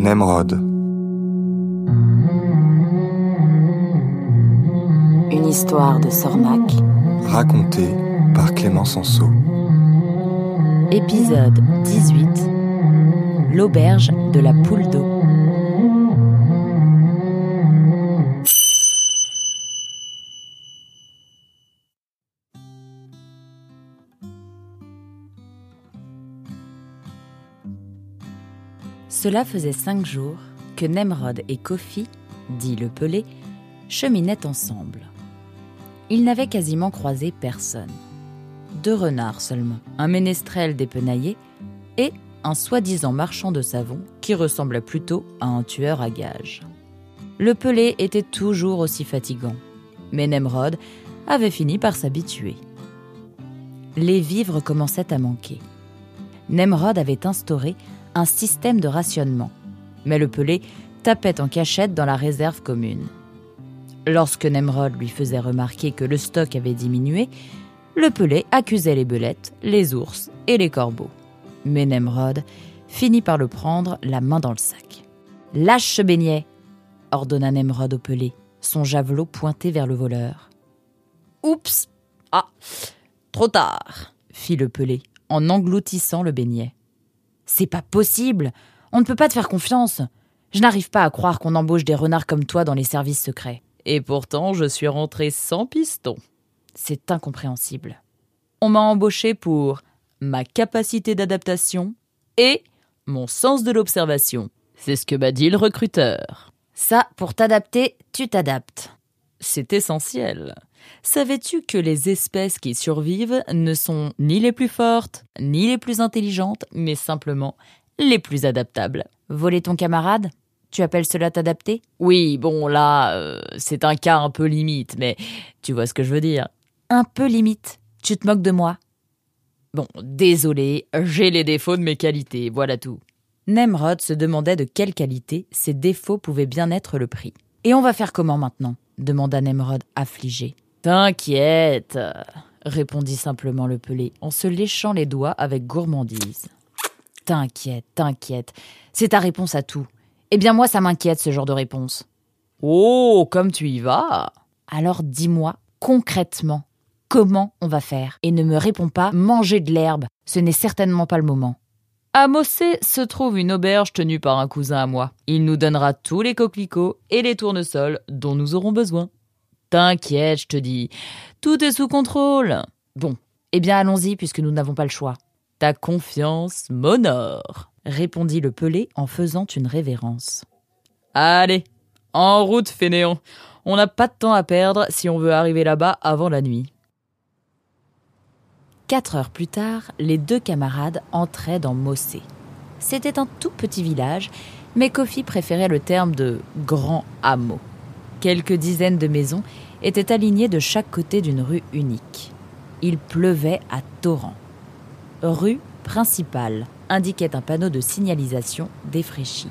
Nemrod. Une histoire de Sornac. Racontée par Clément Sanso. Épisode 18. L'auberge de la poule d'eau. Cela faisait cinq jours que Nemrod et Kofi, dit le Pelé, cheminaient ensemble. Ils n'avaient quasiment croisé personne. Deux renards seulement, un ménestrel dépenaillé et un soi-disant marchand de savon qui ressemblait plutôt à un tueur à gages. Le Pelé était toujours aussi fatigant, mais Nemrod avait fini par s'habituer. Les vivres commençaient à manquer. Nemrod avait instauré un système de rationnement. Mais le pelé tapait en cachette dans la réserve commune. Lorsque Nemrod lui faisait remarquer que le stock avait diminué, le pelé accusait les belettes, les ours et les corbeaux. Mais Nemrod finit par le prendre la main dans le sac. Lâche ce beignet ordonna Nemrod au pelé, son javelot pointé vers le voleur. Oups Ah Trop tard fit le pelé en engloutissant le beignet. C'est pas possible. On ne peut pas te faire confiance. Je n'arrive pas à croire qu'on embauche des renards comme toi dans les services secrets. Et pourtant, je suis rentré sans piston. C'est incompréhensible. On m'a embauché pour ma capacité d'adaptation et mon sens de l'observation. C'est ce que m'a dit le recruteur. Ça, pour t'adapter, tu t'adaptes. C'est essentiel. Savais-tu que les espèces qui survivent ne sont ni les plus fortes, ni les plus intelligentes, mais simplement les plus adaptables? Voler ton camarade? Tu appelles cela t'adapter? Oui, bon, là, euh, c'est un cas un peu limite, mais tu vois ce que je veux dire. Un peu limite Tu te moques de moi? Bon, désolé, j'ai les défauts de mes qualités, voilà tout. Nemrod se demandait de quelle qualité ces défauts pouvaient bien être le prix. Et on va faire comment maintenant? demanda Nemrod affligé. T'inquiète, répondit simplement le pelé en se léchant les doigts avec gourmandise. T'inquiète, t'inquiète, c'est ta réponse à tout. Eh bien moi ça m'inquiète ce genre de réponse. Oh, comme tu y vas. Alors dis-moi concrètement comment on va faire? Et ne me réponds pas manger de l'herbe, ce n'est certainement pas le moment. À Mossé se trouve une auberge tenue par un cousin à moi. Il nous donnera tous les coquelicots et les tournesols dont nous aurons besoin. T'inquiète, je te dis. Tout est sous contrôle. Bon, eh bien allons-y puisque nous n'avons pas le choix. Ta confiance m'honore, répondit le pelé en faisant une révérence. Allez, en route, fainéant. On n'a pas de temps à perdre si on veut arriver là-bas avant la nuit. Quatre heures plus tard, les deux camarades entraient dans Mossé. C'était un tout petit village, mais Kofi préférait le terme de grand hameau. Quelques dizaines de maisons étaient alignées de chaque côté d'une rue unique. Il pleuvait à torrents. Rue principale indiquait un panneau de signalisation défraîchi.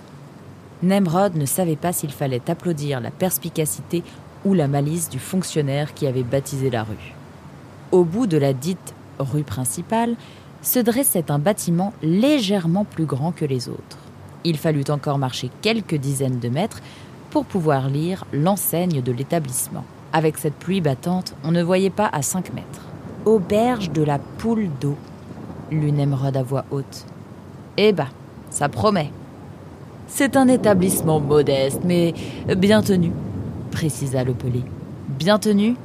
Nemrod ne savait pas s'il fallait applaudir la perspicacité ou la malice du fonctionnaire qui avait baptisé la rue. Au bout de la dite rue principale se dressait un bâtiment légèrement plus grand que les autres. Il fallut encore marcher quelques dizaines de mètres pour pouvoir lire l'enseigne de l'établissement. Avec cette pluie battante, on ne voyait pas à cinq mètres. Auberge de la poule d'eau, lut Nemrod à voix haute. Eh ben, ça promet. C'est un établissement modeste, mais bien tenu, précisa le pelé. Bien tenu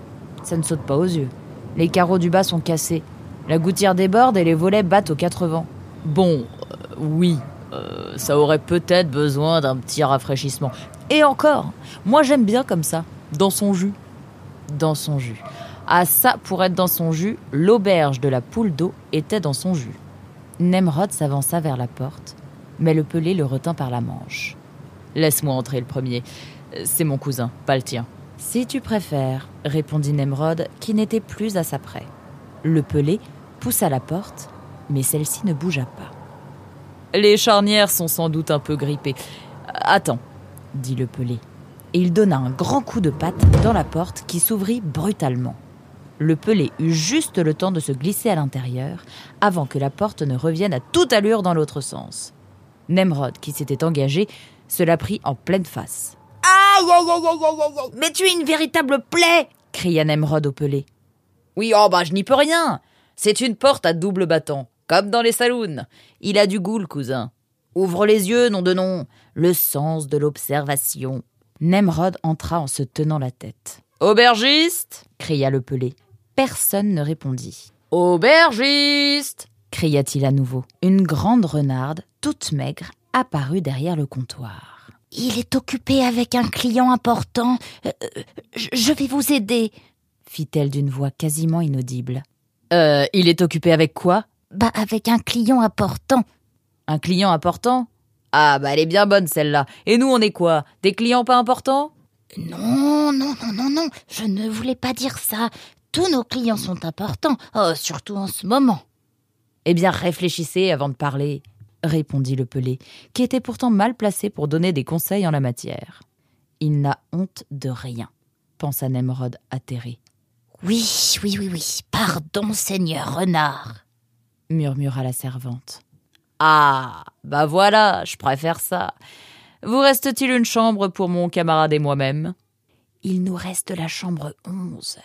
Ça ne saute pas aux yeux. Les carreaux du bas sont cassés. La gouttière déborde et les volets battent aux quatre vents. Bon, euh, oui, ça aurait peut-être besoin d'un petit rafraîchissement. Et encore, moi j'aime bien comme ça, dans son jus. Dans son jus. Ah ça, pour être dans son jus, l'auberge de la poule d'eau était dans son jus. Nemrod s'avança vers la porte, mais le pelé le retint par la manche. Laisse-moi entrer le premier. C'est mon cousin, pas le tien. Si tu préfères, répondit Nemrod, qui n'était plus à sa près. Le pelé poussa la porte, mais celle-ci ne bougea pas. Les charnières sont sans doute un peu grippées. Attends, dit le pelé. Et il donna un grand coup de patte dans la porte qui s'ouvrit brutalement. Le pelé eut juste le temps de se glisser à l'intérieur avant que la porte ne revienne à toute allure dans l'autre sens. Nemrod, qui s'était engagé, se la prit en pleine face. Aïe, aïe, aïe, aïe, aïe. Mais tu es une véritable plaie cria Nemrod au pelé. Oui, oh bah je n'y peux rien. C'est une porte à double battant, comme dans les saloons. Il a du goût, le cousin. Ouvre les yeux, nom de nom. Le sens de l'observation. Nemrod entra en se tenant la tête. Aubergiste cria le pelé. Personne ne répondit. Aubergiste cria-t-il à nouveau. Une grande renarde, toute maigre, apparut derrière le comptoir. Il est occupé avec un client important. Euh, euh, je vais vous aider, fit-elle d'une voix quasiment inaudible. Euh, il est occupé avec quoi? Bah, avec un client important. Un client important? Ah, bah, elle est bien bonne celle-là. Et nous, on est quoi? Des clients pas importants? Non, non, non, non, non. Je ne voulais pas dire ça. Tous nos clients sont importants, oh, surtout en ce moment. Eh bien, réfléchissez avant de parler, répondit le pelé, qui était pourtant mal placé pour donner des conseils en la matière. Il n'a honte de rien, pensa Nemrod atterré. Oui, oui, oui, oui. Pardon, seigneur renard, murmura la servante. Ah, bah voilà, je préfère ça. Vous reste-t-il une chambre pour mon camarade et moi-même? Il nous reste la chambre onze,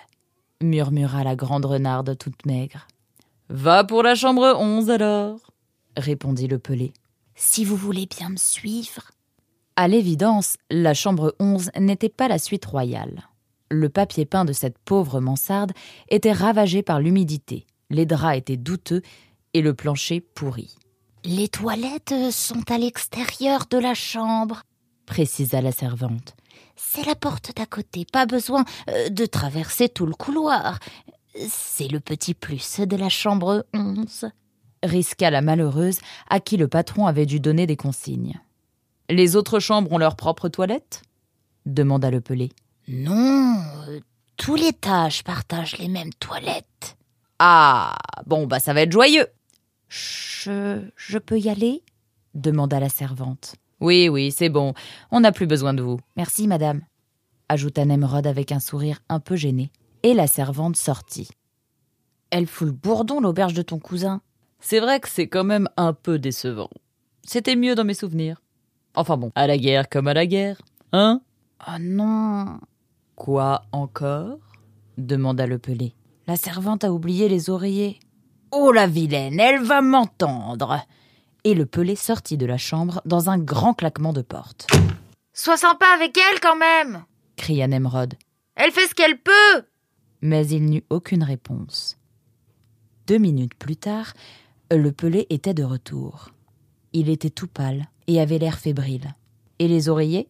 murmura la grande renarde toute maigre. Va pour la chambre onze alors, répondit le pelé. Si vous voulez bien me suivre. À l'évidence, la chambre onze n'était pas la suite royale. Le papier peint de cette pauvre mansarde était ravagé par l'humidité, les draps étaient douteux et le plancher pourri. Les toilettes sont à l'extérieur de la chambre, précisa la servante. C'est la porte d'à côté, pas besoin euh, de traverser tout le couloir. C'est le petit plus de la chambre onze. Risqua la malheureuse à qui le patron avait dû donner des consignes. Les autres chambres ont leur propre toilette demanda le pelé. Non, tous les tâches partagent les mêmes toilettes. Ah, bon, bah ça va être joyeux. Je. je peux y aller demanda la servante. Oui, oui, c'est bon, on n'a plus besoin de vous. Merci, madame, ajouta Nemrod avec un sourire un peu gêné et la servante sortit. Elle fout le bourdon, l'auberge de ton cousin. C'est vrai que c'est quand même un peu décevant. C'était mieux dans mes souvenirs. Enfin bon, à la guerre comme à la guerre, hein? Oh non Quoi encore? demanda le pelé. La servante a oublié les oreillers. Oh la vilaine, elle va m'entendre Et le pelé sortit de la chambre dans un grand claquement de porte. Sois sympa avec elle quand même cria Nemrod. Elle fait ce qu'elle peut mais il n'eut aucune réponse. Deux minutes plus tard, le pelé était de retour. Il était tout pâle et avait l'air fébrile. Et les oreillers?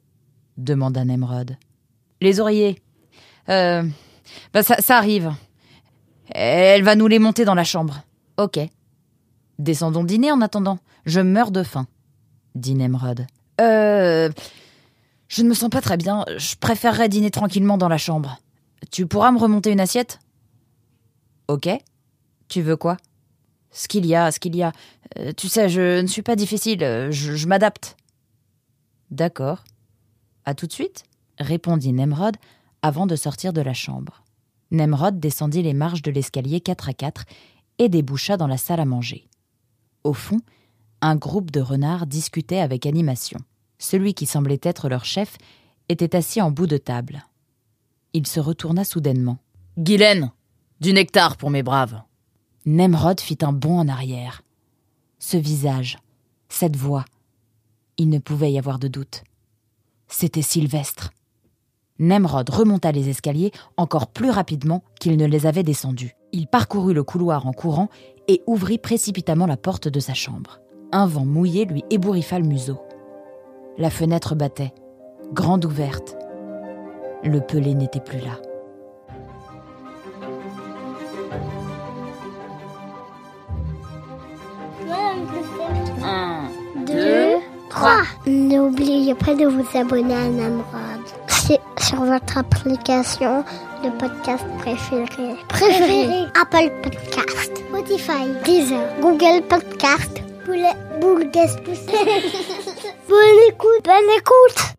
demanda Nemrod. Les oreillers? Euh. Bah ça, ça arrive. Elle va nous les monter dans la chambre. Ok. Descendons dîner en attendant. Je meurs de faim, dit Nemrod. Euh. Je ne me sens pas très bien. Je préférerais dîner tranquillement dans la chambre. Tu pourras me remonter une assiette? Ok. Tu veux quoi? Ce qu'il y a, ce qu'il y a. Euh, tu sais, je ne suis pas difficile, je, je m'adapte. D'accord. À tout de suite répondit Nemrod avant de sortir de la chambre. Nemrod descendit les marches de l'escalier quatre à quatre et déboucha dans la salle à manger. Au fond, un groupe de renards discutait avec animation. Celui qui semblait être leur chef était assis en bout de table. Il se retourna soudainement. Guylaine Du nectar pour mes braves Nemrod fit un bond en arrière. Ce visage, cette voix, il ne pouvait y avoir de doute. C'était Sylvestre. Nemrod remonta les escaliers encore plus rapidement qu'il ne les avait descendus. Il parcourut le couloir en courant et ouvrit précipitamment la porte de sa chambre. Un vent mouillé lui ébouriffa le museau. La fenêtre battait, grande ouverte. Le pelé n'était plus là. Un, deux, trois. N'oubliez pas de vous abonner à Namrod. Sur votre application de podcast préférée. Préférée. Apple Podcast, Spotify, Deezer, Google Podcast. Bonne écoute, bonne écoute.